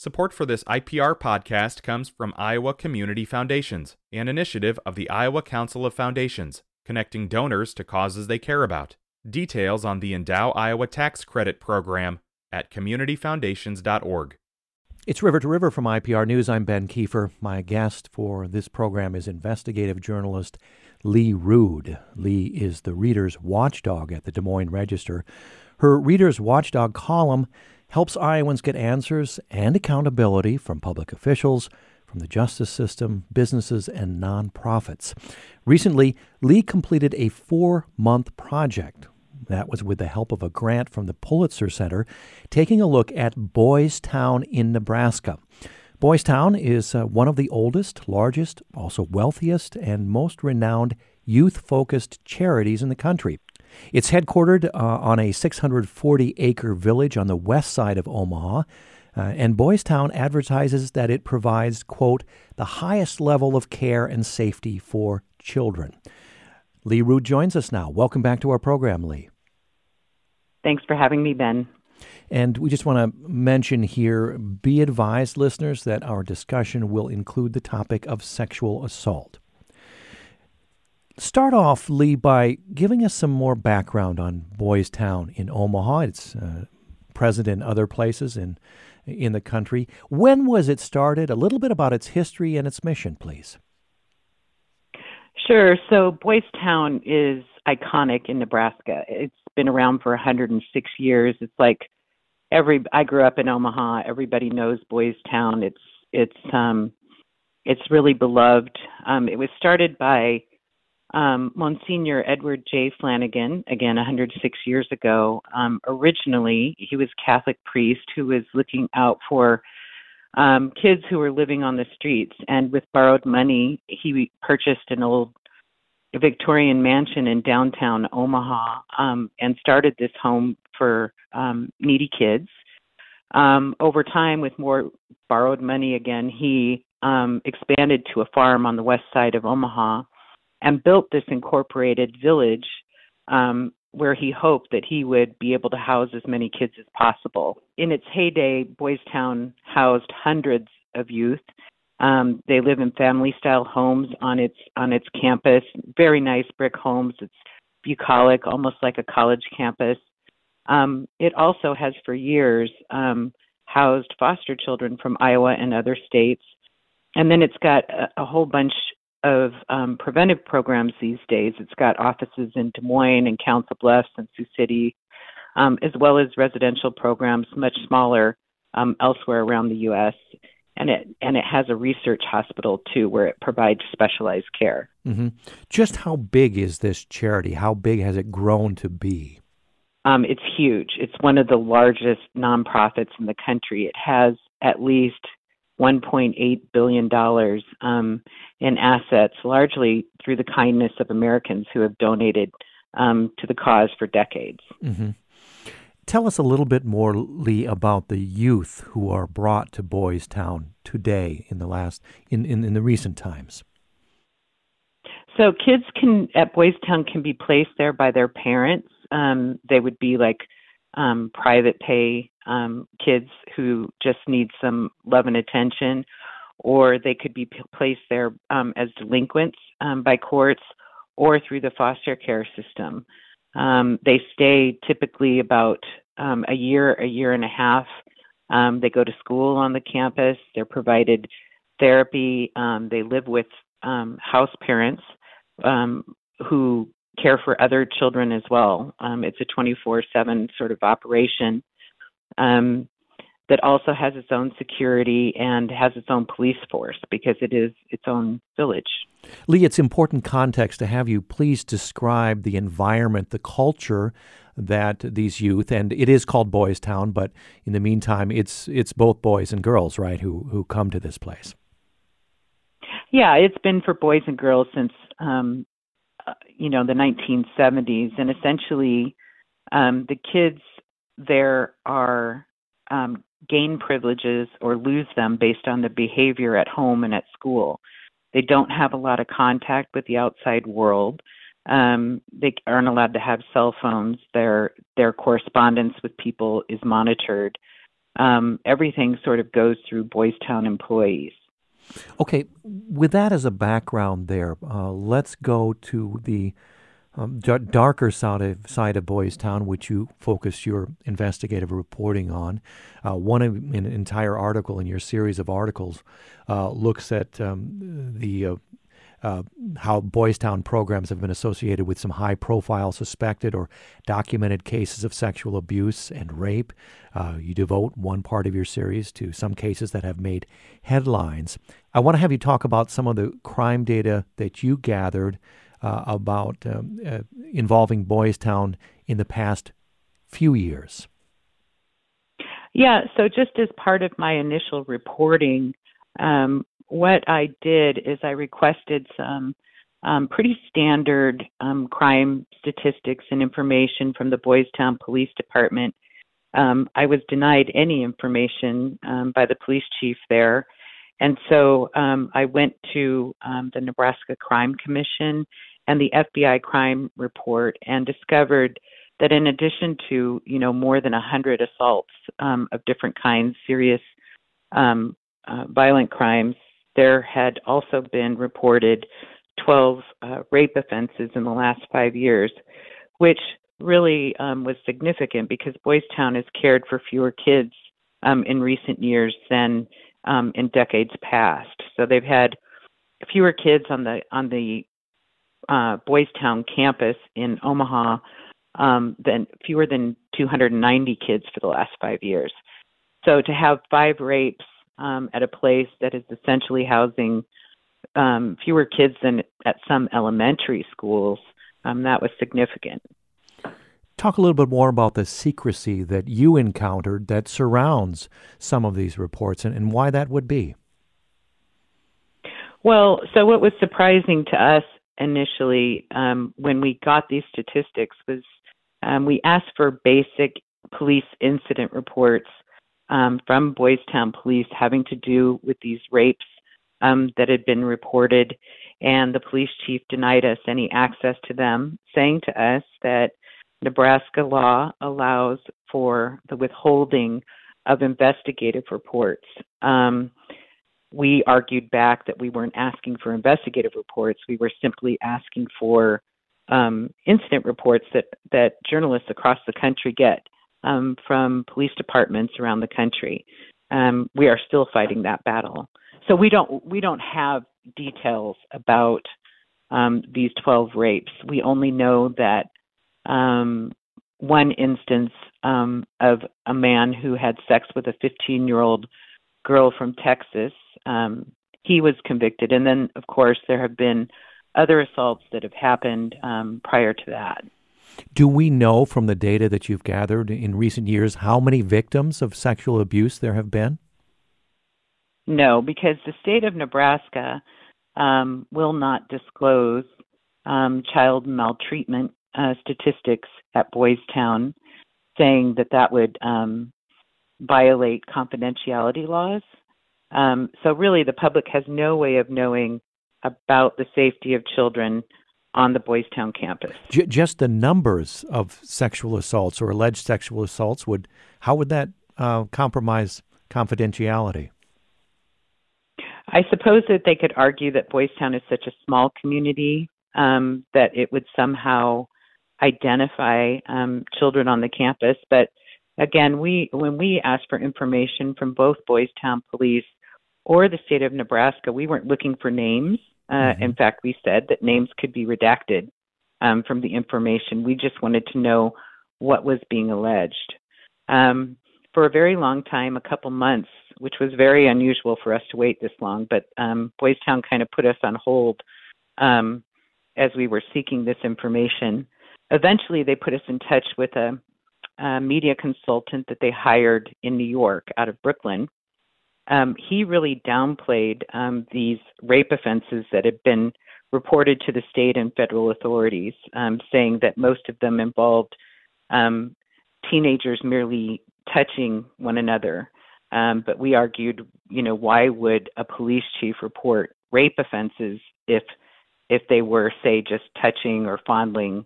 Support for this IPR podcast comes from Iowa Community Foundations, an initiative of the Iowa Council of Foundations, connecting donors to causes they care about. Details on the Endow Iowa Tax Credit Program at communityfoundations.org. It's River to River from IPR News. I'm Ben Kieffer. My guest for this program is investigative journalist Lee Rood. Lee is the reader's watchdog at the Des Moines Register. Her reader's watchdog column helps Iowans get answers and accountability from public officials, from the justice system, businesses, and nonprofits. Recently, Lee completed a four month project. That was with the help of a grant from the Pulitzer Center, taking a look at Boys Town in Nebraska. Boys Town is uh, one of the oldest, largest, also wealthiest, and most renowned youth focused charities in the country. It's headquartered uh, on a 640 acre village on the west side of Omaha. Uh, and Boys Town advertises that it provides, quote, the highest level of care and safety for children. Lee Rood joins us now. Welcome back to our program, Lee. Thanks for having me, Ben. And we just want to mention here be advised, listeners, that our discussion will include the topic of sexual assault. Start off, Lee, by giving us some more background on Boys Town in Omaha. It's uh, present in other places in in the country. When was it started? A little bit about its history and its mission, please. Sure. So Boys Town is iconic in Nebraska. It's been around for 106 years. It's like every I grew up in Omaha. Everybody knows Boys Town. It's it's um it's really beloved. Um, it was started by um, Monsignor Edward J. Flanagan, again 106 years ago, um, originally he was a Catholic priest who was looking out for um, kids who were living on the streets, and with borrowed money, he purchased an old Victorian mansion in downtown Omaha um, and started this home for um, needy kids. Um, over time, with more borrowed money again, he um, expanded to a farm on the west side of Omaha and built this incorporated village um, where he hoped that he would be able to house as many kids as possible. In its heyday, Boys Town housed hundreds of youth. Um, they live in family-style homes on its on its campus. Very nice brick homes. It's bucolic, almost like a college campus. Um, it also has for years um, housed foster children from Iowa and other states. And then it's got a, a whole bunch of um, preventive programs these days. It's got offices in Des Moines and Council Bluffs and Sioux City, um, as well as residential programs, much smaller um, elsewhere around the U.S. And it and it has a research hospital too, where it provides specialized care. Mm-hmm. Just how big is this charity? How big has it grown to be? Um, it's huge. It's one of the largest nonprofits in the country. It has at least 1.8 billion dollars um, in assets, largely through the kindness of Americans who have donated um, to the cause for decades. Mm-hmm. Tell us a little bit more, Lee, about the youth who are brought to Boys Town today in the last in, in, in the recent times. So kids can at Boys Town can be placed there by their parents. Um, they would be like um, private pay um, kids who just need some love and attention, or they could be placed there um, as delinquents um, by courts or through the foster care system. Um, they stay typically about um, a year, a year and a half. Um, they go to school on the campus. They're provided therapy. Um, they live with um, house parents um, who care for other children as well. Um, it's a 24 7 sort of operation um, that also has its own security and has its own police force because it is its own village. Lee, it's important context to have you please describe the environment, the culture that these youth and it is called Boys Town, but in the meantime, it's it's both boys and girls, right, who who come to this place. Yeah, it's been for boys and girls since um, uh, you know the 1970s, and essentially um, the kids there are um, gain privileges or lose them based on the behavior at home and at school. They don't have a lot of contact with the outside world. Um, they aren't allowed to have cell phones. Their their correspondence with people is monitored. um, everything sort of goes through Boys Town employees. Okay, with that as a background, there, uh, let's go to the um, d- darker side of, side of Boys Town, which you focus your investigative reporting on. Uh, one an entire article in your series of articles uh, looks at um, the uh, uh, how Boys Town programs have been associated with some high profile suspected or documented cases of sexual abuse and rape. Uh, you devote one part of your series to some cases that have made headlines. I want to have you talk about some of the crime data that you gathered uh, about um, uh, involving Boys Town in the past few years. Yeah, so just as part of my initial reporting, um, what I did is I requested some um, pretty standard um, crime statistics and information from the Boys Town Police Department. Um, I was denied any information um, by the police chief there. And so um, I went to um, the Nebraska Crime Commission and the FBI crime report and discovered that in addition to, you know, more than a 100 assaults of different kinds, serious uh, violent crimes, there had also been reported 12 uh, rape offenses in the last five years, which really um, was significant because Boys Town has cared for fewer kids um, in recent years than um, in decades past. So they've had fewer kids on the on the uh, Boys Town campus in Omaha um, than fewer than 290 kids for the last five years. So to have five rapes um, at a place that is essentially housing um, fewer kids than at some elementary schools, um, that was significant. Talk a little bit more about the secrecy that you encountered that surrounds some of these reports and, and why that would be. Well, so what was surprising to us initially um, when we got these statistics was um, we asked for basic police incident reports um, from Boys Town Police having to do with these rapes um, that had been reported, and the police chief denied us any access to them, saying to us that Nebraska law allows for the withholding of investigative reports. Um, we argued back that we weren't asking for investigative reports. We were simply asking for um, incident reports that, that journalists across the country get um, from police departments around the country. Um, we are still fighting that battle. So we don't we don't have details about um, these 12 rapes. We only know that um, one instance um, of a man who had sex with a 15 year old girl from Texas. Um, he was convicted, and then of course there have been other assaults that have happened prior to that. Do we know from the data that you've gathered in recent years how many victims of sexual abuse there have been? No, because the state of Nebraska um, will not disclose um, child maltreatment uh, statistics at Boys Town, saying that that would um, violate confidentiality laws. Um, so, really, the public has no way of knowing about the safety of children on the Boys Town campus. J- just the numbers of sexual assaults or alleged sexual assaults would how would that uh, compromise confidentiality? I suppose that they could argue that Boys Town is such a small community um, that it would somehow identify um, children on the campus. But again, we when we asked for information from both Boys Town Police or the state of Nebraska, we weren't looking for names. Uh, mm-hmm. In fact, we said that names could be redacted um, from the information. We just wanted to know what was being alleged. Um, for a very long time, a couple months, which was very unusual for us to wait this long, but um, Boys Town kind of put us on hold um, as we were seeking this information. Eventually, they put us in touch with a, a media consultant that they hired in New York out of Brooklyn um, he really downplayed um, these rape offenses that had been reported to the state and federal authorities, um, saying that most of them involved um, teenagers merely touching one another. Um, but we argued, you know, why would a police chief report rape offenses if if they were, say, just touching or fondling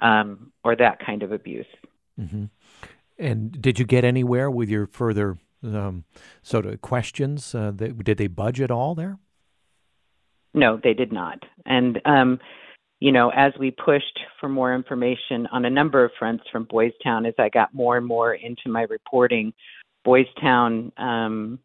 um, or that kind of abuse? Mm-hmm. And did you get anywhere with your further um, sort of questions? Uh, that, did they budge at all there? No, they did not. And um, you know, as we pushed for more information on a number of fronts from Boys Town, as I got more and more into my reporting, Boys Town um,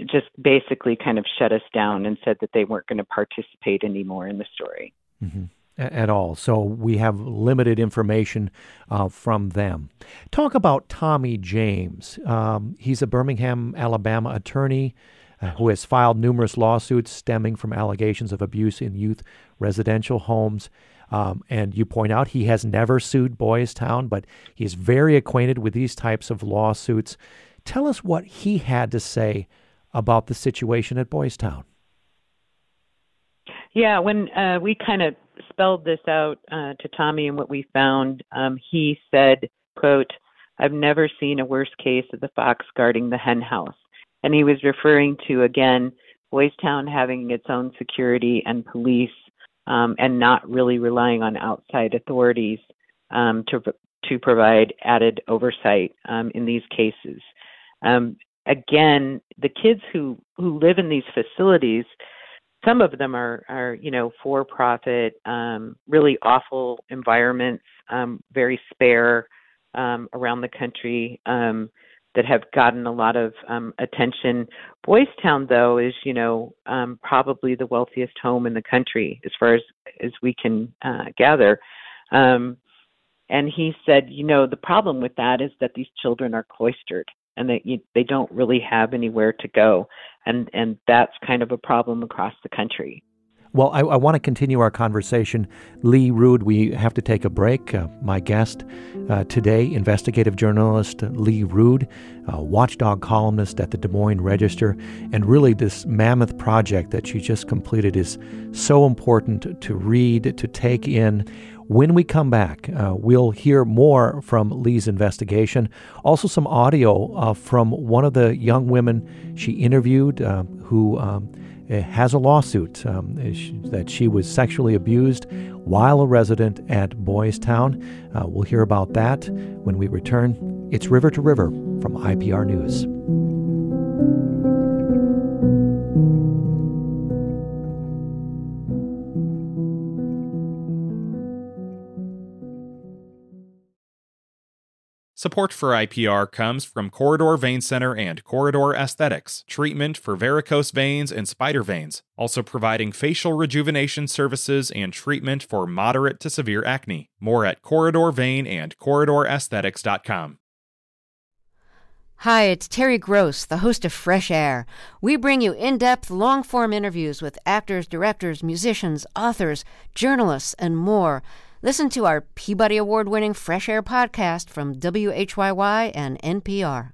just basically kind of shut us down and said that they weren't going to participate anymore in the story. Mm-hmm. At all. So we have limited information uh, from them. Talk about Tommy James. Um, he's a Birmingham, Alabama attorney uh, who has filed numerous lawsuits stemming from allegations of abuse in youth residential homes. Um, and you point out he has never sued Boys Town, but he's very acquainted with these types of lawsuits. Tell us what he had to say about the situation at Boys Town. Yeah, when uh, we kind of spelled this out uh, to Tommy and what we found, um, he said, "quote I've never seen a worse case of the fox guarding the hen house," and he was referring to again Boys Town having its own security and police, um, and not really relying on outside authorities um, to to provide added oversight um, in these cases. Um, again, the kids who who live in these facilities, some of them are are you know for profit, um, really awful environments, um, very spare um, around the country. Um, that have gotten a lot of um, attention. Boys Town, though, is you know um, probably the wealthiest home in the country as far as as we can uh, gather. Um, and he said, you know, the problem with that is that these children are cloistered and they you, they don't really have anywhere to go, and and that's kind of a problem across the country. Well, I, I, want to continue our conversation. Lee Rood, we have to take a break. Uh, my guest uh, today, investigative journalist Lee Rood, watchdog columnist at the Des Moines Register, and really this mammoth project that she just completed is so important to read, to take in. When we come back, uh, we'll hear more from Lee's investigation. Also, some audio uh, from one of the young women she interviewed uh, who um, has a lawsuit um, that she was sexually abused while a resident at Boys Town. Uh, we'll hear about that when we return. It's River to River from IPR News. Support for IPR comes from Corridor Vein Center and Corridor Aesthetics, treatment for varicose veins and spider veins, also providing facial rejuvenation services and treatment for moderate to severe acne. More at Corridor Vein and. Hi, it's Terry Gross, the host of Fresh Air. We bring you in depth, long form interviews with actors, directors, musicians, authors, journalists, and more. Listen to our Peabody Award winning Fresh Air podcast from WHYY and NPR.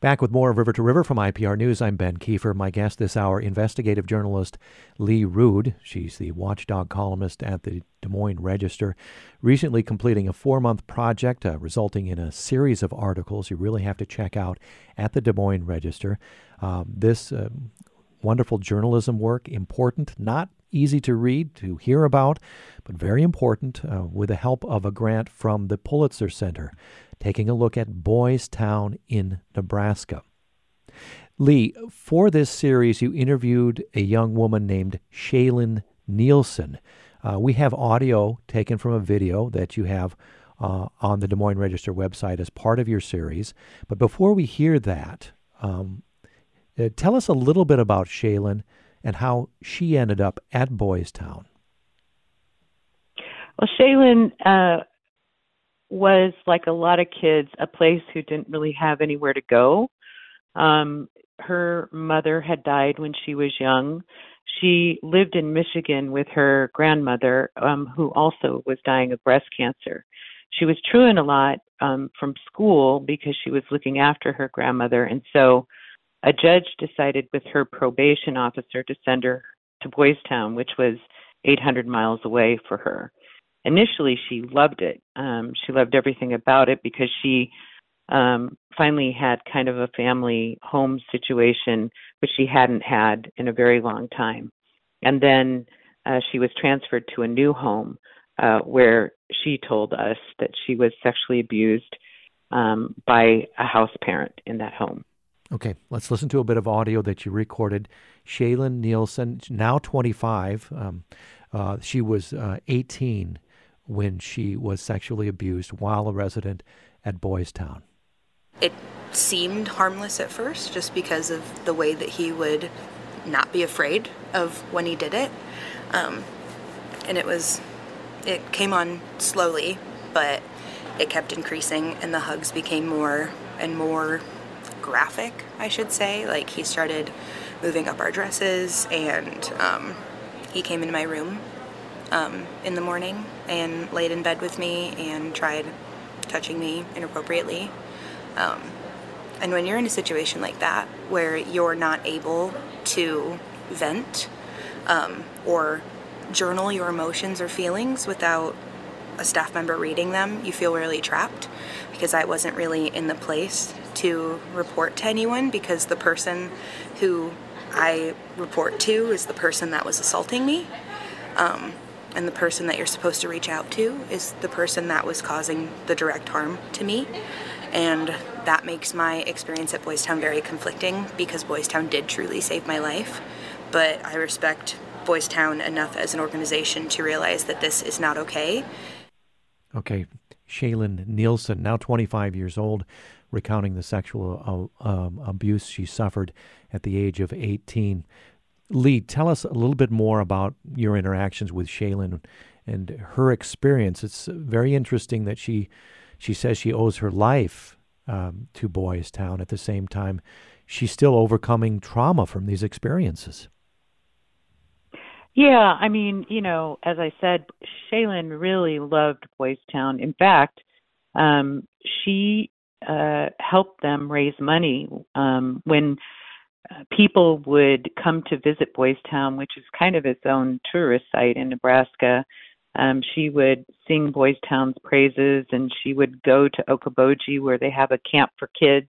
Back with more of River to River from IPR News, I'm Ben Kieffer. My guest this hour, investigative journalist Lee Rood. She's the watchdog columnist at the Des Moines Register, recently completing a four month project uh, resulting in a series of articles you really have to check out at the Des Moines Register. Um, this uh, wonderful journalism work, important, not easy to read, to hear about, but very important uh, with the help of a grant from the Pulitzer Center, taking a look at Boys Town in Nebraska. Lee, for this series, you interviewed a young woman named Shaylin Nielsen. Uh, we have audio taken from a video that you have uh, on the Des Moines Register website as part of your series. But before we hear that, um, uh, tell us a little bit about Shaylin and how she ended up at Boys Town. Well, Shaylin uh, was like a lot of kids, a place who didn't really have anywhere to go. Um, her mother had died when she was young. She lived in Michigan with her grandmother, um, who also was dying of breast cancer. She was truant a lot um, from school because she was looking after her grandmother, and so a judge decided with her probation officer to send her to Boys Town, which was 800 miles away for her. Initially, she loved it. Um, she loved everything about it because she um, finally had kind of a family home situation, which she hadn't had in a very long time. And then uh, she was transferred to a new home uh, where she told us that she was sexually abused um, by a house parent in that home. Okay, let's listen to a bit of audio that you recorded. Shaylin Nielsen, now 25. Um, uh, she was uh, 18 when she was sexually abused while a resident at Boys Town. It seemed harmless at first just because of the way that he would not be afraid of when he did it. Um, and it was, it came on slowly, but it kept increasing, and the hugs became more and more graphic, I should say. Like he started moving up our dresses, and um, he came into my room um, in the morning and laid in bed with me and tried touching me inappropriately. Um, and when you're in a situation like that where you're not able to vent um, or journal your emotions or feelings without a staff member reading them, you feel really trapped because I wasn't really in the place to report to anyone because the person who I report to is the person that was assaulting me. Um, and the person that you're supposed to reach out to is the person that was causing the direct harm to me. And that makes my experience at Boys Town very conflicting because Boys Town did truly save my life. But I respect Boys Town enough as an organization to realize that this is not okay. Okay, Shaylin Nielsen, now 25 years old, recounting the sexual uh, um, abuse she suffered at the age of 18. Lee, tell us a little bit more about your interactions with Shaylin and her experience. It's very interesting that she she says she owes her life um, to Boys Town. At the same time, she's still overcoming trauma from these experiences. Yeah, I mean, you know, as I said, Shaylin really loved Boys Town. In fact, um, she uh, helped them raise money um, when uh, people would come to visit Boys Town, which is kind of its own tourist site in Nebraska. Um, she would sing Boys Town's praises, and she would go to Okoboji, where they have a camp for kids,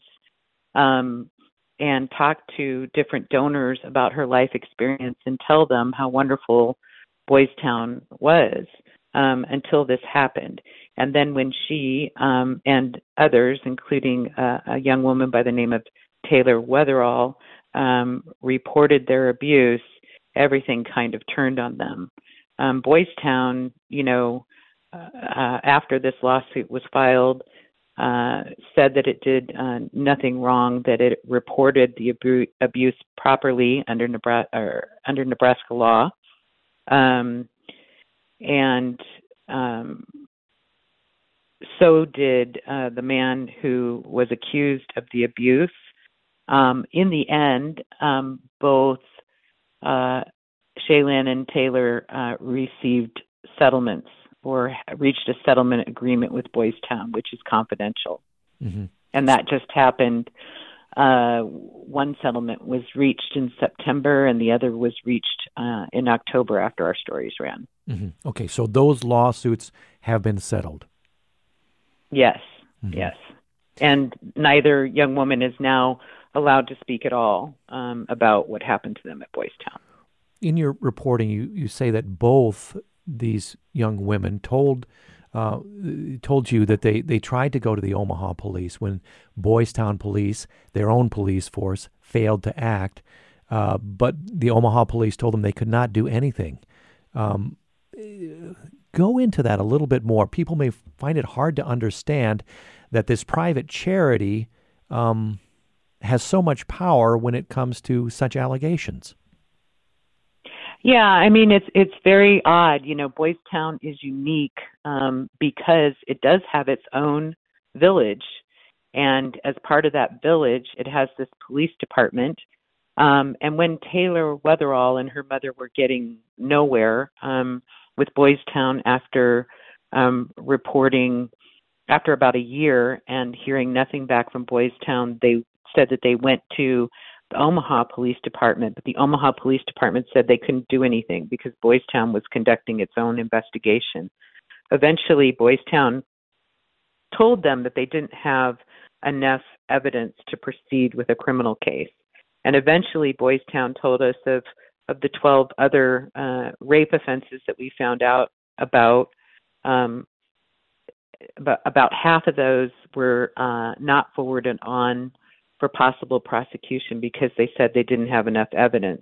um, and talk to different donors about her life experience and tell them how wonderful Boys Town was um, until this happened. And then when she um, and others, including uh, a young woman by the name of Taylor Weatherall, um, reported their abuse, everything kind of turned on them. Um, Boys Town, you know, uh, uh, after this lawsuit was filed, uh, said that it did uh, nothing wrong, that it reported the abu- abuse properly under Nebraska, under Nebraska law, um, and um, so did uh, the man who was accused of the abuse. Um, in the end, um, both uh, Shaylin and Taylor uh, received settlements or reached a settlement agreement with Boys Town, which is confidential. Mm-hmm. And that just happened. Uh, one settlement was reached in September, and the other was reached uh, in October after our stories ran. Mm-hmm. Okay, so those lawsuits have been settled. Yes, mm-hmm. yes. And neither young woman is now allowed to speak at all um, about what happened to them at Boys Town. In your reporting, you, you say that both these young women told uh, told you that they, they tried to go to the Omaha police when Boys Town police, their own police force, failed to act. Uh, but the Omaha police told them they could not do anything. Um, go into that a little bit more. People may find it hard to understand that this private charity um, has so much power when it comes to such allegations. Yeah, I mean it's it's very odd. You know, Boys Town is unique um, because it does have its own village, and as part of that village, it has this police department. Um, and when Taylor Weatherall and her mother were getting nowhere um, with Boys Town after um, reporting, after about a year and hearing nothing back from Boys Town, they said that they went to the Omaha Police Department, but the Omaha Police Department said they couldn't do anything because Boys Town was conducting its own investigation. Eventually, Boys Town told them that they didn't have enough evidence to proceed with a criminal case. And eventually, Boys Town told us of, of the 12 other uh, rape offenses that we found out about. Um, about, about half of those were uh, not forwarded on for possible prosecution because they said they didn't have enough evidence.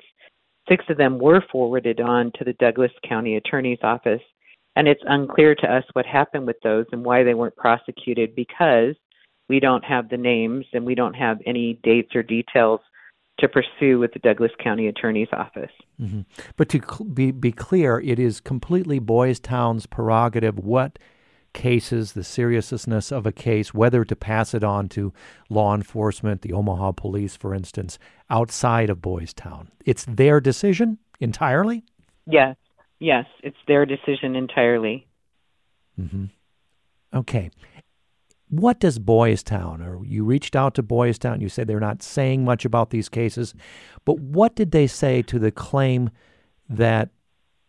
Six of them were forwarded on to the Douglas County Attorney's Office, and it's unclear to us what happened with those and why they weren't prosecuted because we don't have the names and we don't have any dates or details to pursue with the Douglas County Attorney's Office. Mm-hmm. But to cl- be, be clear, it is completely Boys Town's prerogative what cases, the seriousness of a case, whether to pass it on to law enforcement, the Omaha police, for instance, outside of Boys Town. It's their decision entirely? Yes, yes, it's their decision entirely. Mm-hmm. Okay. What does Boys Town, or you reached out to Boys Town, you said they're not saying much about these cases, but what did they say to the claim that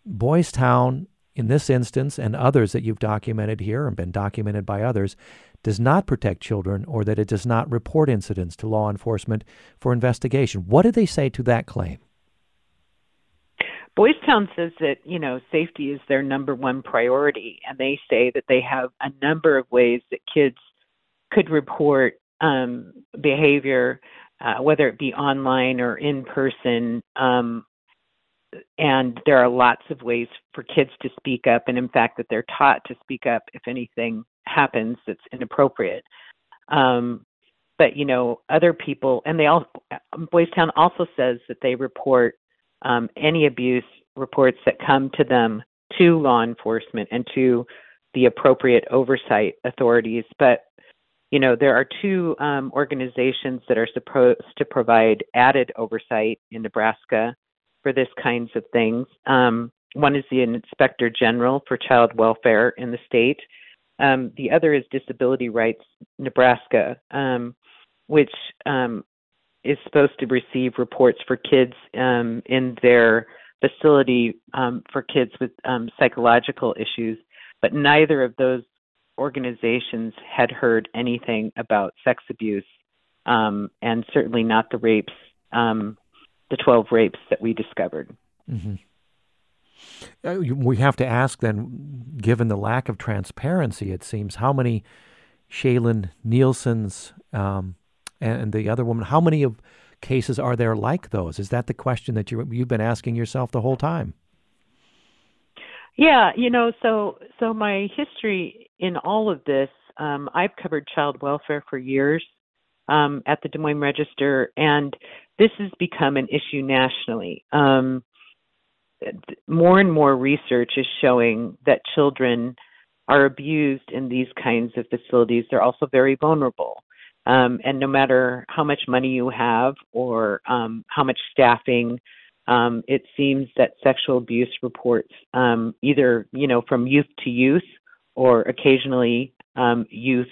Boys Town, in this instance, and others that you've documented here and been documented by others, does not protect children or that it does not report incidents to law enforcement for investigation? What did they say to that claim? Boys Town says that, you know, safety is their number one priority, and they say that they have a number of ways that kids could report um, behavior, uh, whether it be online or in person. Um, and there are lots of ways for kids to speak up, and in fact, that they're taught to speak up if anything happens that's inappropriate. Um, but you know, other people, and they all Boys Town also says that they report um, any abuse reports that come to them to law enforcement and to the appropriate oversight authorities. But you know, there are two um, organizations that are supposed to provide added oversight in Nebraska for this kinds of things. Um, one is the Inspector General for Child Welfare in the state. Um, the other is Disability Rights Nebraska, um, which um, is supposed to receive reports for kids um, in their facility um, for kids with psychological issues. But neither of those organizations had heard anything about sex abuse, um, and certainly not the rapes, um, the 12 rapes that we discovered. Mm-hmm. Uh, we have to ask then, given the lack of transparency, it seems, how many Shaylin Nielsen's um, and the other woman, how many of cases are there like those? Is that the question that you, you've been asking yourself the whole time? Yeah, you know, so so my history in all of this, um, I've covered child welfare for years um, at the Des Moines Register, and this has become an issue nationally. Um, more and more research is showing that children are abused in these kinds of facilities. They're also very vulnerable. Um, and no matter how much money you have or um, how much staffing um, it seems that sexual abuse reports, um, either you know from youth to youth, or occasionally um, youth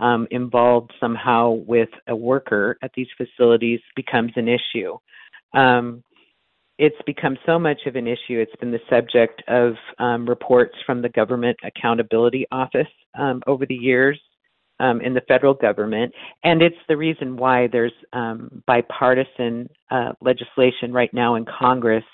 um, involved somehow with a worker at these facilities, becomes an issue. Um, it's become so much of an issue. It's been the subject of um, reports from the Government Accountability Office over the years um, in the federal government, and it's the reason why there's um, bipartisan uh, legislation right now in Congress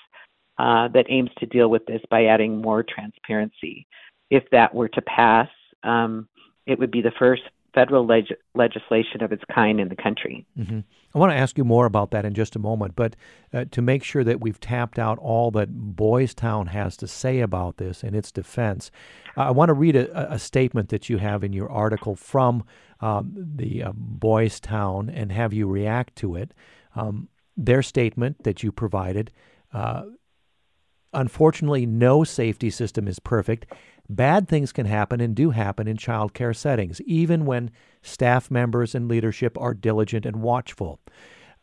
uh, that aims to deal with this by adding more transparency. If that were to pass, um, it would be the first federal leg- legislation of its kind in the country. Mm-hmm. I want to ask you more about that in just a moment, but uh, to make sure that we've tapped out all that Boys Town has to say about this in its defense, I want to read a, a, statement that you have in your article from um, the uh, Boys Town and have you react to it. Um, their statement that you provided. Uh, unfortunately, no safety system is perfect. Bad things can happen and do happen in child care settings, even when staff members and leadership are diligent and watchful.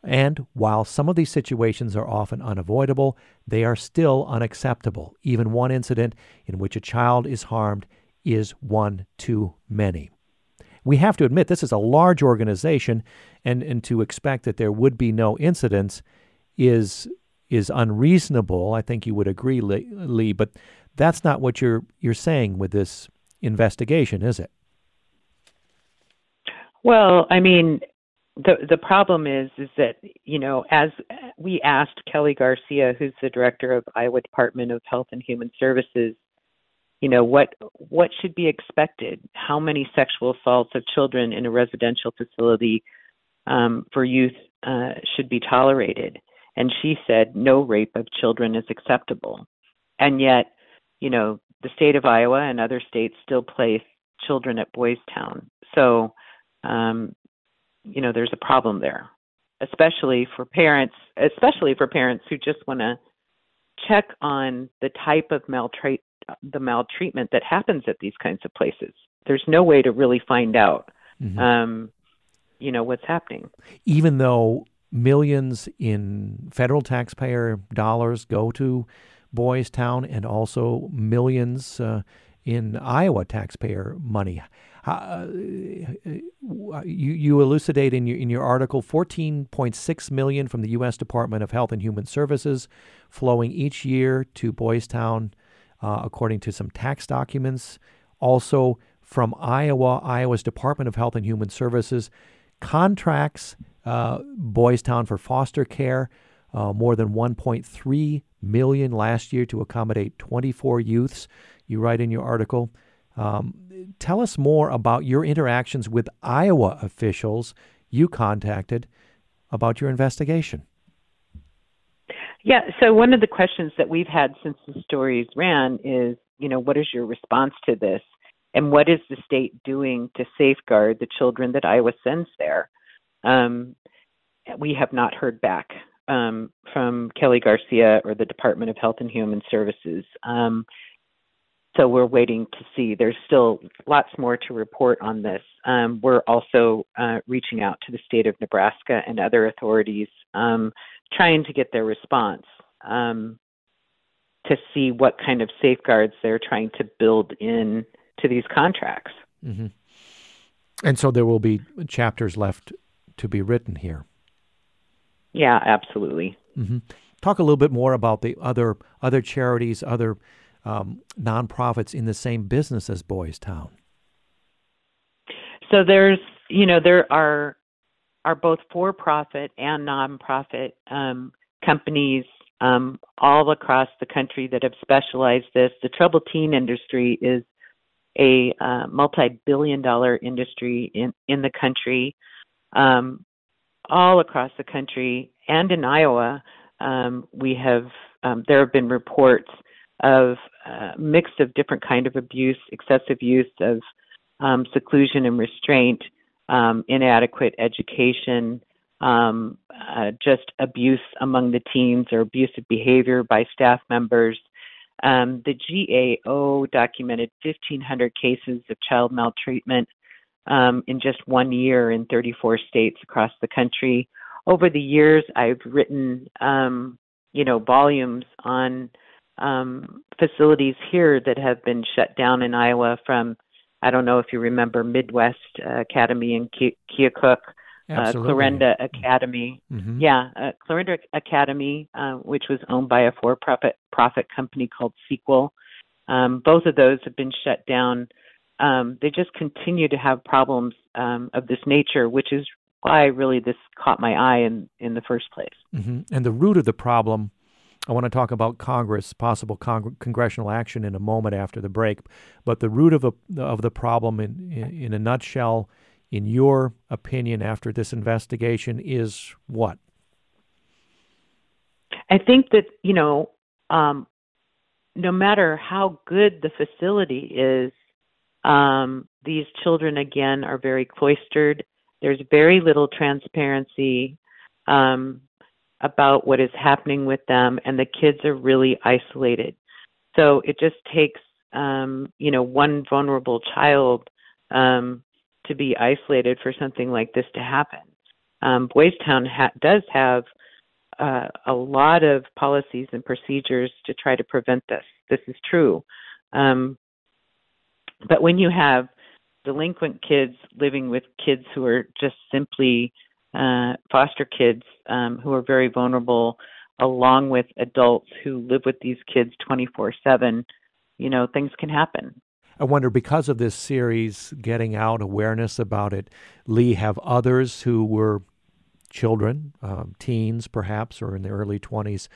And while some of these situations are often unavoidable, they are still unacceptable. Even one incident in which a child is harmed is one too many. We have to admit this is a large organization, and, and to expect that there would be no incidents is is unreasonable. I think you would agree, Lee. But that's not what you're you're saying with this investigation, is it? Well, I mean, the the problem is is that you know as we asked Kelly Garcia, who's the director of Iowa Department of Health and Human Services, you know what what should be expected how many sexual assaults of children in a residential facility um, for youth uh, should be tolerated and she said no rape of children is acceptable and yet you know the state of iowa and other states still place children at boys town so um, you know there's a problem there especially for parents especially for parents who just want to check on the type of maltreat the maltreatment that happens at these kinds of places. There's no way to really find out, mm-hmm. um, you know, what's happening. Even though millions in federal taxpayer dollars go to Boys Town and also millions uh, in Iowa taxpayer money. Uh, you, you elucidate in your in your article 14.6 million from the U.S. Department of Health and Human Services, flowing each year to Boys Town uh, according to some tax documents. Also, from Iowa, Iowa's Department of Health and Human Services contracts uh, Boys Town for foster care, uh, more than 1.3 million last year to accommodate 24 youths. You write in your article. Um, tell us more about your interactions with Iowa officials you contacted about your investigation. Yeah, so one of the questions that we've had since the stories ran is, you know, what is your response to this? And what is the state doing to safeguard the children that Iowa sends there? Um, we have not heard back um, from Kelly Garcia or the Department of Health and Human Services. Um, so we're waiting to see. There's still lots more to report on this. Um, we're also uh, reaching out to the state of Nebraska and other authorities um, trying to get their response um, to see what kind of safeguards they're trying to build in to these contracts. Mm-hmm. And so there will be chapters left to be written here. Yeah, absolutely. Mm-hmm. Talk a little bit more about the other other charities, other um, nonprofits in the same business as Boys Town. So there's, you know, there are are both for profit and nonprofit um, companies um, all across the country that have specialized this. The troubled teen industry is a uh, multi-billion dollar industry in, in the country, um, all across the country and in Iowa. Um, we have um, there have been reports of uh, mixed of different kind of abuse, excessive use of um, seclusion and restraint, um, inadequate education, um, uh, just abuse among the teens or abusive behavior by staff members. Um, the GAO documented 1,500 cases of child maltreatment um, in just one year in 34 states across the country. Over the years, I've written, um, you know, volumes on um, facilities here that have been shut down in Iowa from I don't know if you remember Midwest uh, Academy in Keokuk, uh, Clarinda Academy. Mm-hmm. Yeah, uh, Clarinda Academy, uh, which was owned by a for-profit profit company called Sequel. Um, both of those have been shut down. Um, they just continue to have problems um, of this nature, which is why really this caught my eye in in the first place. Mm-hmm. And the root of the problem I want to talk about Congress, possible con- congressional action in a moment after the break. But the root of, a, of the problem, in, in, in a nutshell, in your opinion, after this investigation, is what? I think that, you know, um, no matter how good the facility is, um, these children, again, are very cloistered. There's very little transparency. Um, about what is happening with them, and the kids are really isolated. So it just takes, um, you know, one vulnerable child um, to be isolated for something like this to happen. Um, Boys Town ha- does have uh, a lot of policies and procedures to try to prevent this. This is true. Um, but when you have delinquent kids living with kids who are just simply uh, foster kids um, who are very vulnerable, along with adults who live with these kids 24 7, you know, things can happen. I wonder, because of this series getting out awareness about it, Lee, have others who were children, um, teens perhaps, or in their early 20s,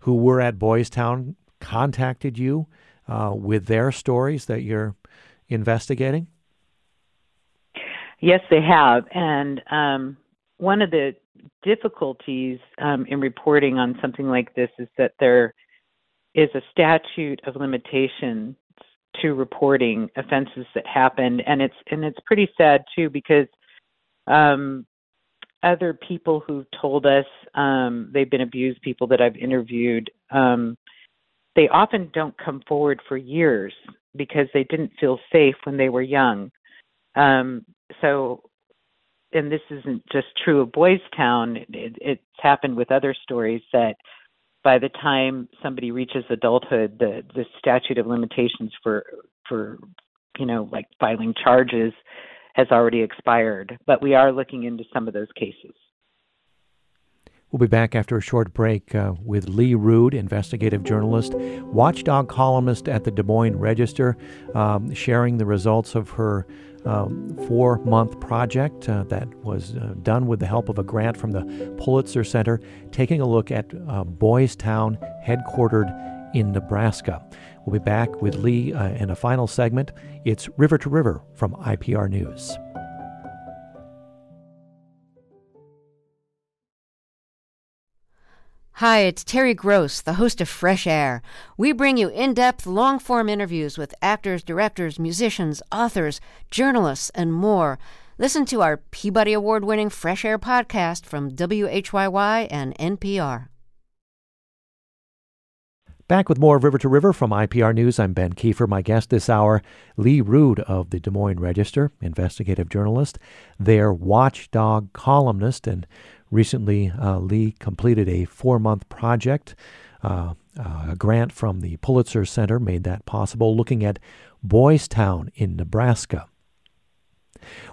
who were at Boys Town contacted you uh, with their stories that you're investigating? Yes, they have. And um, one of the difficulties um, in reporting on something like this is that there is a statute of limitations to reporting offenses that happened, and it's and it's pretty sad too because um, other people who've told us um, they've been abused, people that I've interviewed, um, they often don't come forward for years because they didn't feel safe when they were young. Um, so, and this isn't just true of Boys Town. It, it's happened with other stories that by the time somebody reaches adulthood, the the statute of limitations for for you know like filing charges has already expired. But we are looking into some of those cases. We'll be back after a short break uh, with Lee Rood, investigative journalist, watchdog columnist at the Des Moines Register, um, sharing the results of her um, four month project uh, that was uh, done with the help of a grant from the Pulitzer Center, taking a look at uh, Boys Town, headquartered in Nebraska. We'll be back with Lee uh, in a final segment. It's River to River from IPR News. Hi, it's Terry Gross, the host of Fresh Air. We bring you in depth, long form interviews with actors, directors, musicians, authors, journalists, and more. Listen to our Peabody Award winning Fresh Air podcast from WHYY and NPR. Back with more River to River from IPR News. I'm Ben Kieffer. My guest this hour, Lee Rood of the Des Moines Register, investigative journalist, their watchdog columnist, and Recently, uh, Lee completed a four month project. Uh, uh, a grant from the Pulitzer Center made that possible, looking at Boys Town in Nebraska.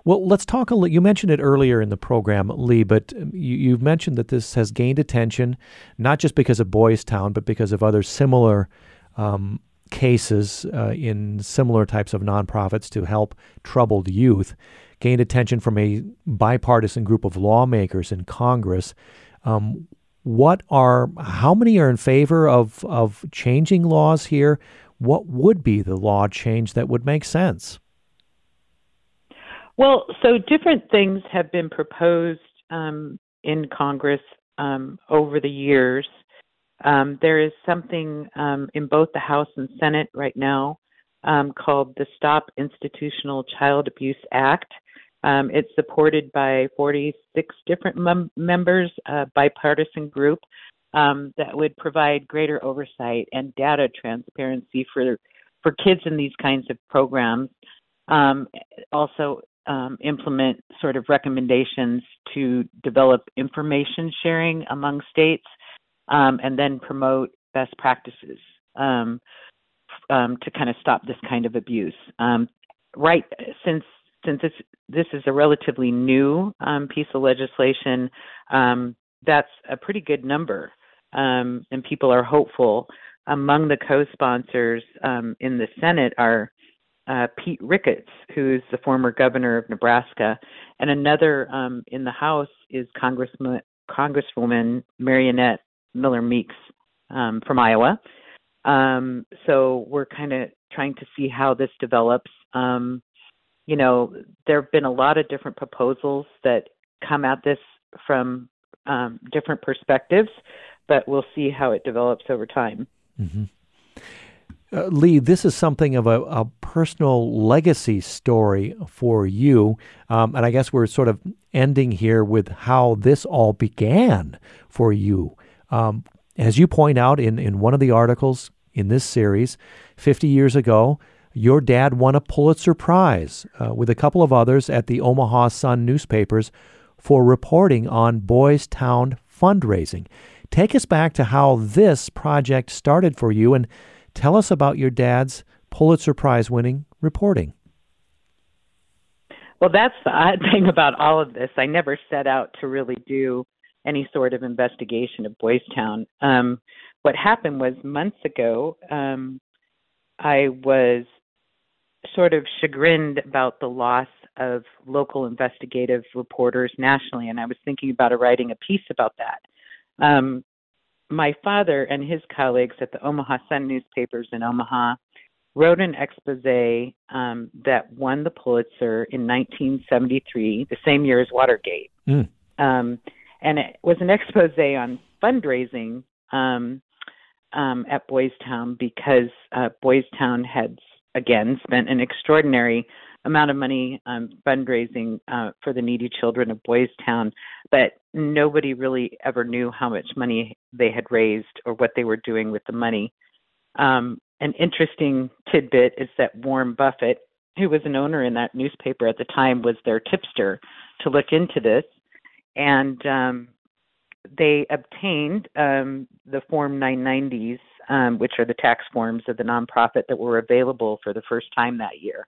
Well, let's talk a little. You mentioned it earlier in the program, Lee, but um, you, have mentioned that this has gained attention, not just because of Boys Town, but because of other similar um, cases uh, in similar types of nonprofits to help troubled youth gained attention from a bipartisan group of lawmakers in Congress. Um, what are how many are in favor of of changing laws here? What would be the law change that would make sense? Well, so different things have been proposed um, in Congress um, over the years. Um, there is something um, in both the House and Senate right now um, called the Stop Institutional Child Abuse Act. Um, it's supported by 46 different mem- members, a bipartisan group um, that would provide greater oversight and data transparency for for kids in these kinds of programs. Um, also, um, implement sort of recommendations to develop information sharing among states, um, and then promote best practices um, to kind of stop this kind of abuse. right since since this this is a relatively new um, piece of legislation, um, that's a pretty good number, um, and people are hopeful. Among the co-sponsors um, in the Senate are uh, Pete Ricketts, who's the former governor of Nebraska, and another um, in the House is Congressman, Congresswoman Mariannette Miller Meeks um, from Iowa. so we're kind of trying to see how this develops. Um, you know, there have been a lot of different proposals that come at this from um, different perspectives, but we'll see how it develops over time. Mm-hmm. Uh, Lee, this is something of a, a personal legacy story for you. Um, and I guess we're sort of ending here with how this all began for you. Um, as you point out in, in one of the articles in this series, 50 years ago, your dad won a Pulitzer Prize uh, with a couple of others at the Omaha Sun newspapers for reporting on Boys Town fundraising. Take us back to how this project started for you and tell us about your dad's Pulitzer Prize winning reporting. Well, that's the odd thing about all of this. I never set out to really do any sort of investigation of Boys Town. Um, what happened was months ago, um, I was sort of chagrined about the loss of local investigative reporters nationally, and I was thinking about writing a piece about that. Um, my father and his colleagues at the Omaha Sun newspapers in Omaha wrote an expose um, that won the Pulitzer in 1973, the same year as Watergate. Mm. Um, and it was an expose on fundraising um, um, at Boys Town because uh, Boys Town had again spent an extraordinary amount of money um, fundraising uh, for the needy children of Boys Town, but nobody really ever knew how much money they had raised or what they were doing with the money. Um, an interesting tidbit is that Warren Buffett, who was an owner in that newspaper at the time, was their tipster to look into this. And um, they obtained um, the Form 990s, um, which are the tax forms of the nonprofit that were available for the first time that year.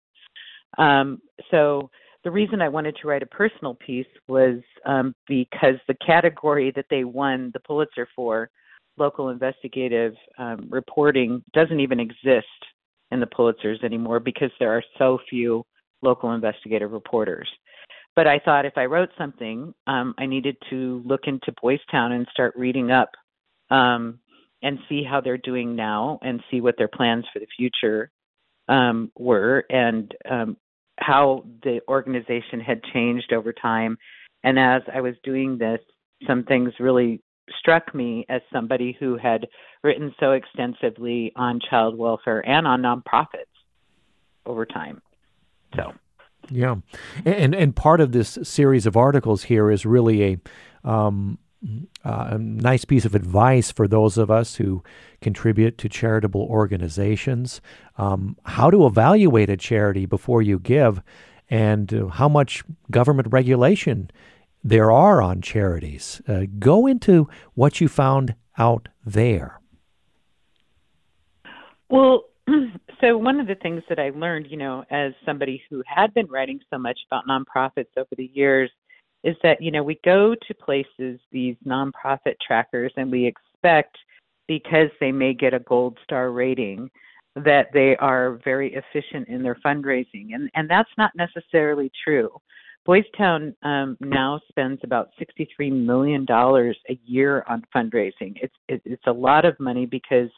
Um, so the reason I wanted to write a personal piece was um, because the category that they won the Pulitzer for, local investigative um, reporting, doesn't even exist in the Pulitzers anymore because there are so few local investigative reporters. But I thought if I wrote something, um, I needed to look into Boys Town and start reading up um, and see how they're doing now and see what their plans for the future um, were and um, how the organization had changed over time. And as I was doing this, some things really struck me as somebody who had written so extensively on child welfare and on nonprofits over time. So, yeah, and and part of this series of articles here is really a um, uh, a nice piece of advice for those of us who contribute to charitable organizations. Um, how to evaluate a charity before you give, and uh, how much government regulation there are on charities. Uh, go into what you found out there. Well, so one of the things that I learned, you know, as somebody who had been writing so much about nonprofits over the years, is that you know we go to places these nonprofit trackers and we expect because they may get a gold star rating that they are very efficient in their fundraising. And and that's not necessarily true. Boys town um, now spends about 63 million dollars a year on fundraising. It's it, it's a lot of money because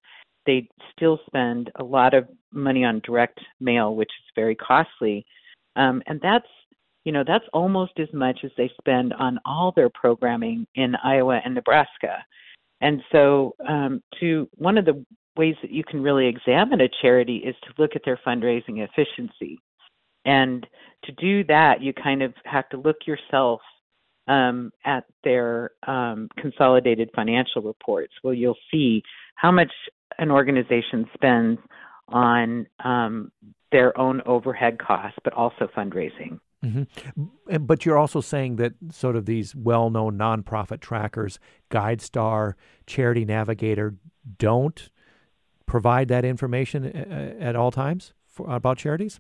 they still spend a lot of money on direct mail which is very costly. Um, and that's you know that's almost as much as they spend on all their programming in Iowa and Nebraska. And so, um, to one of the ways that you can really examine a charity is to look at their fundraising efficiency. And to do that, you kind of have to look yourself um, at their um, consolidated financial reports, Well, you'll see how much an organization spends on um, their own overhead costs, but also fundraising. Mm-hmm. But you're also saying that sort of these well known nonprofit trackers, GuideStar, Charity Navigator, don't provide that information uh, uh, at all times for, about charities?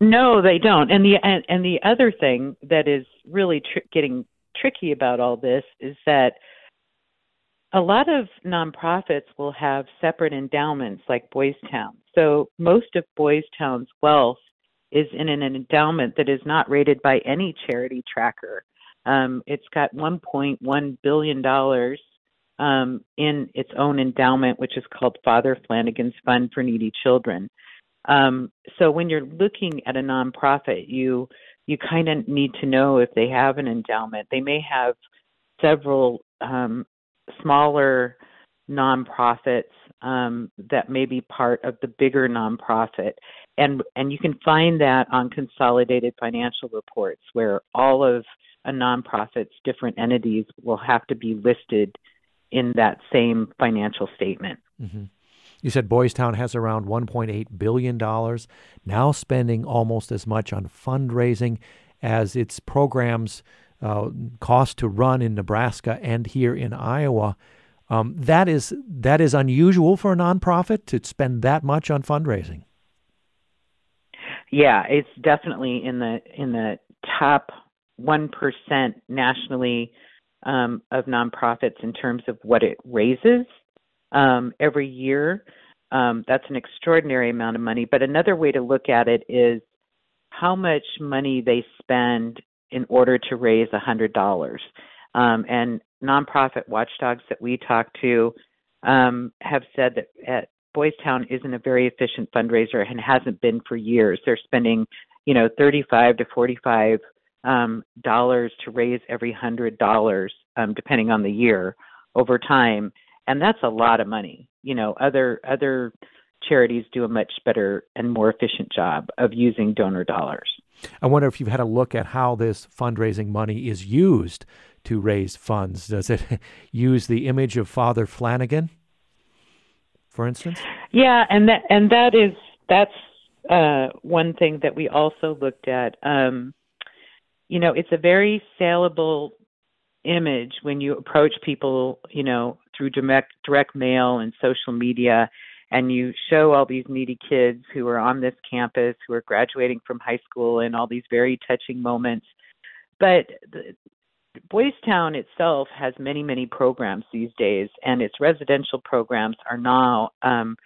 No, they don't. And the and, and the other thing that is really tr- getting tricky about all this is that a lot of nonprofits will have separate endowments like Boys Town. So most of Boys Town's wealth is in an endowment that is not rated by any charity tracker. Um, it's got 1.1 billion dollars um, in its own endowment, which is called Father Flanagan's Fund for Needy Children. Um, so when you're looking at a nonprofit, you you kind of need to know if they have an endowment. They may have several um, smaller nonprofits um, that may be part of the bigger nonprofit and and you can find that on consolidated financial reports where all of a nonprofit's different entities will have to be listed in that same financial statement. Mm-hmm. You said Boys Town has around 1.8 billion dollars, now spending almost as much on fundraising as its programs uh, cost to run in Nebraska and here in Iowa. Um, that is that is unusual for a nonprofit to spend that much on fundraising yeah, it's definitely in the in the top one percent nationally um, of nonprofits in terms of what it raises um, every year. Um, that's an extraordinary amount of money. But another way to look at it is how much money they spend in order to raise a hundred dollars. Um, and nonprofit watchdogs that we talk to um, have said that at Boys Town isn't a very efficient fundraiser and hasn't been for years. They're spending, you know, 35 to 45 um, dollars to raise every hundred dollars, um, depending on the year, over time, and that's a lot of money. You know, other other charities do a much better and more efficient job of using donor dollars. I wonder if you've had a look at how this fundraising money is used to raise funds. Does it use the image of Father Flanagan, for instance? Yeah, and that and that is that's uh, one thing that we also looked at. Um, you know, it's a very saleable image when you approach people, you know, through direct direct mail and social media and you show all these needy kids who are on this campus who are graduating from high school and all these very touching moments. But the, Boys Town itself has many many programs these days and its residential programs are now um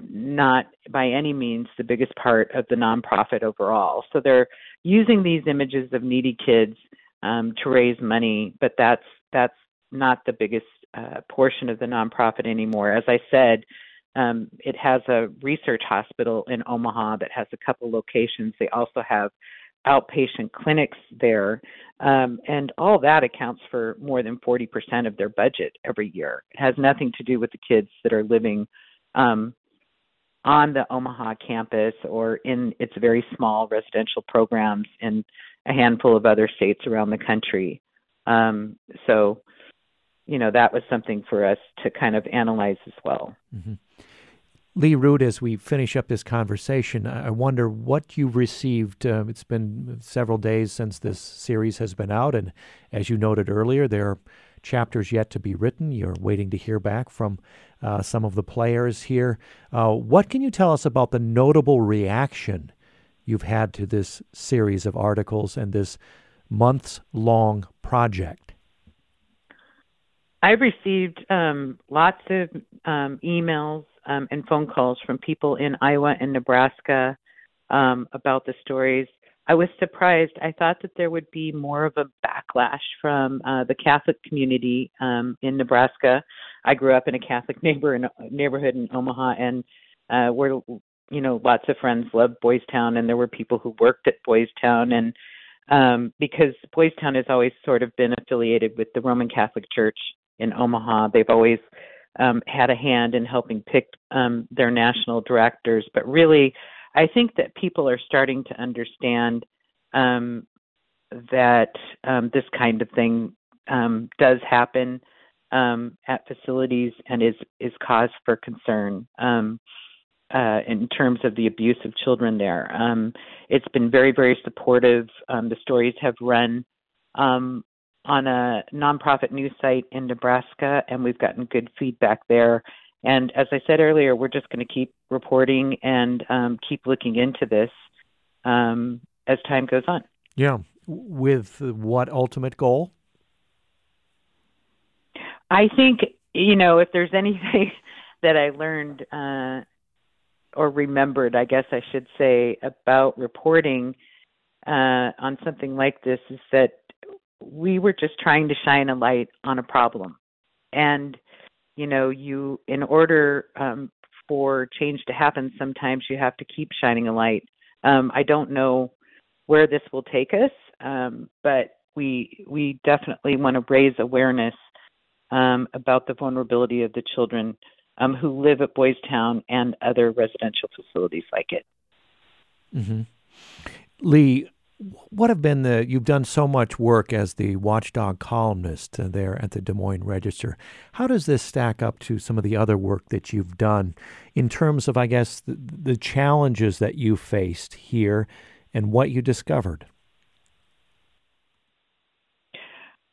not by any means the biggest part of the nonprofit overall. So they're using these images of needy kids um, to raise money but that's that's not the biggest uh, portion of the nonprofit anymore. As i said um, it has a research hospital in Omaha that has a couple locations. They also have outpatient clinics there, um, and all that accounts for more than 40% of their budget every year. It has nothing to do with the kids that are living um, on the Omaha campus or in its very small residential programs in a handful of other states around the country. Um, so, you know, that was something for us to kind of analyze as well. Mm-hmm. Lee Rood, as we finish up this conversation, I wonder what you've received. Uh, it's been several days since this series has been out, and as you noted earlier, there are chapters yet to be written. You're waiting to hear back from uh, some of the players here. Uh, what can you tell us about the notable reaction you've had to this series of articles and this months long project? I've received um, lots of um, emails um, and phone calls from people in Iowa and Nebraska um, about the stories. I was surprised. I thought that there would be more of a backlash from uh, the Catholic community um, in Nebraska. I grew up in a Catholic neighbor in, neighborhood in Omaha, and uh, where you know lots of friends loved Boys Town, and there were people who worked at Boys Town, and um, because Boys Town has always sort of been affiliated with the Roman Catholic Church in Omaha, they've always um, had a hand in helping pick um, their national directors. But really, I think that people are starting to understand um, that um, this kind of thing um, does happen um, at facilities and is is cause for concern. Uh, in terms of the abuse of children there. It's been very, very supportive. The stories have run on a nonprofit news site in Nebraska, and we've gotten good feedback there. And as I said earlier, we're just going to keep reporting and um, keep looking into this um, as time goes on. Yeah. With what ultimate goal? I think, you know, if there's anything that I learned uh, or remembered, I guess I should say, about reporting uh, on something like this is that we were just trying to shine a light on a problem and you know you in order um, for change to happen sometimes you have to keep shining a light um, i don't know where this will take us um, but we we definitely want to raise awareness um, about the vulnerability of the children um, who live at Boys Town and other residential facilities like it. Mm-hmm. Lee, what have been the you've done so much work as the watchdog columnist there at the Des Moines Register. How does this stack up to some of the other work that you've done in terms of I guess the, the challenges that you faced here and what you discovered?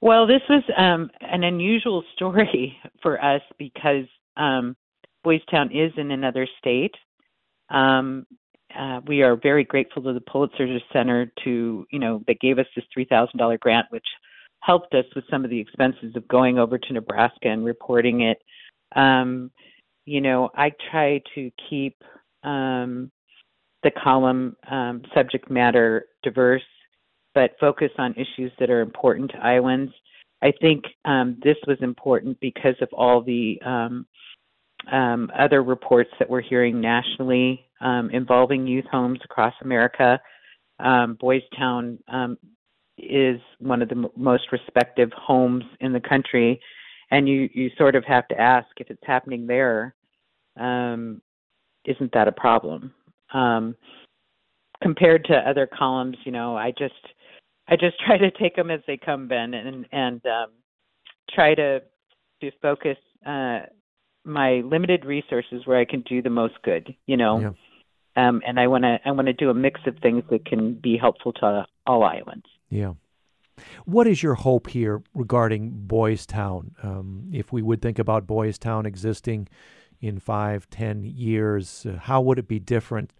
Well, this was um, an unusual story for us because um, Boys Town is in another state. Um, uh, we are very grateful to the Pulitzer Center to, you know, they gave us this $3,000 grant, which helped us with some of the expenses of going over to Nebraska and reporting it. Um, you know, I try to keep um, the column um, subject matter diverse, but focus on issues that are important to Iowans. I think um, this was important because of all the um, um, other reports that we're hearing nationally um, involving youth homes across America. Um, Boys Town um, is one of the m- most respected homes in the country, and you you sort of have to ask if it's happening there, um, isn't that a problem? Um, compared to other columns, you know, I just I just try to take them as they come, Ben, and and um, try to to focus uh, my limited resources where I can do the most good. You know, Yeah. um, and I want to I want to do a mix of things that can be helpful to all Iowans. Yeah. What is your hope here regarding Boys Town? Um, if we would think about Boys Town existing in five, ten years, uh, how would it be different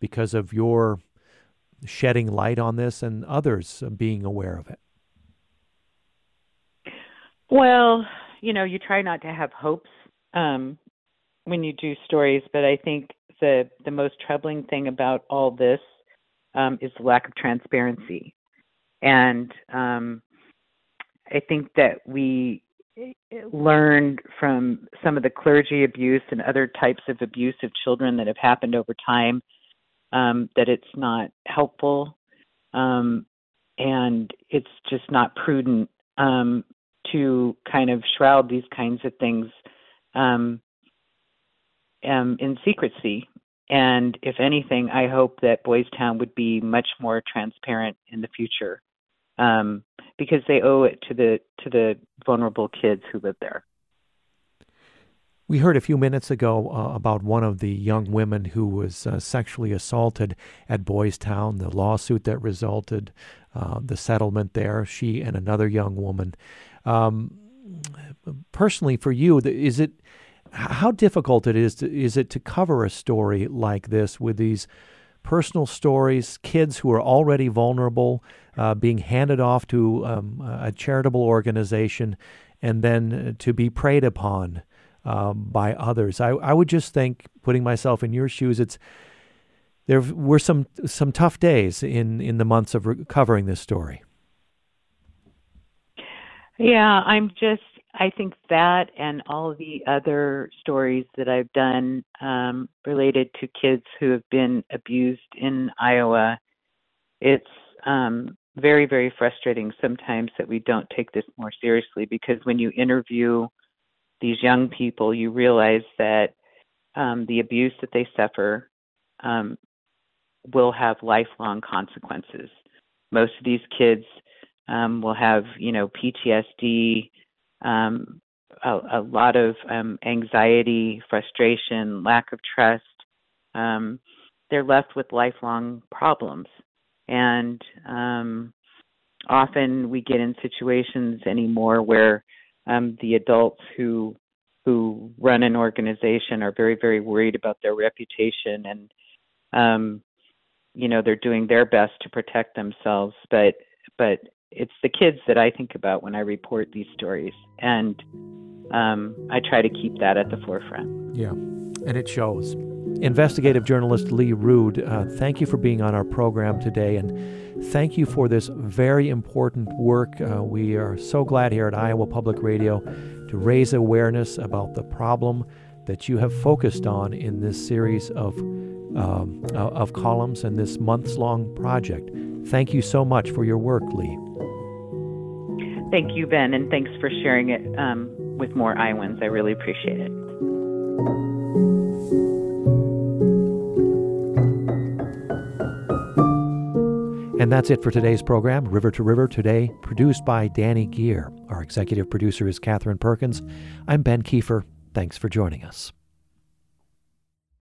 because of your shedding light on this and others uh, being aware of it? Well, you know, you try not to have hopes um, when you do stories, but I think the the most troubling thing about all this um, is the lack of transparency, and um, I think that we learned from some of the clergy abuse and other types of abuse of children that have happened over time um, that it's not helpful um, and it's just not prudent um, to kind of shroud these kinds of things um, um, in secrecy. And if anything, I hope that Boys Town would be much more transparent in the future um, because they owe it to the to the vulnerable kids who live there. We heard a few minutes ago uh, about one of the young women who was uh, sexually assaulted at Boys Town, the lawsuit that resulted, uh, the settlement there, she and another young woman. Um, personally, for you, is it how difficult it is to, is it to cover a story like this with these personal stories, kids who are already vulnerable, uh, being handed off to um, a charitable organization, and then uh, to be preyed upon um, by others. I, I would just think, putting myself in your shoes, it's there were some some tough days in in the months of re- covering this story. Yeah, I'm just I think that and all the other stories that I've done um, related to kids who have been abused in Iowa, it's um, very, very frustrating sometimes that we don't take this more seriously because when you interview these young people, you realize that um, the abuse that they suffer um, will have lifelong consequences. Most of these kids um, will have, you know, PTSD, um, a, a lot of um, anxiety, frustration, lack of trust. Um, they're left with lifelong problems, and um, often we get in situations anymore where um, the adults who who run an organization are very very worried about their reputation and um, you know they're doing their best to protect themselves, but but it's the kids that I think about when I report these stories, and um, I try to keep that at the forefront. Yeah, and it shows. Investigative journalist Lee Rood, uh, thank you for being on our program today, and thank you for this very important work. Uh, we are so glad here at Iowa Public Radio to raise awareness about the problem that you have focused on in this series of um, of columns and this months long project. Thank you so much for your work, Lee. Thank you, Ben, and thanks for sharing it um, with more Iowans. I really appreciate it. And that's it for today's program, River to River, today produced by Danny Gear. Our executive producer is Catherine Perkins. I'm Ben Kieffer. Thanks for joining us.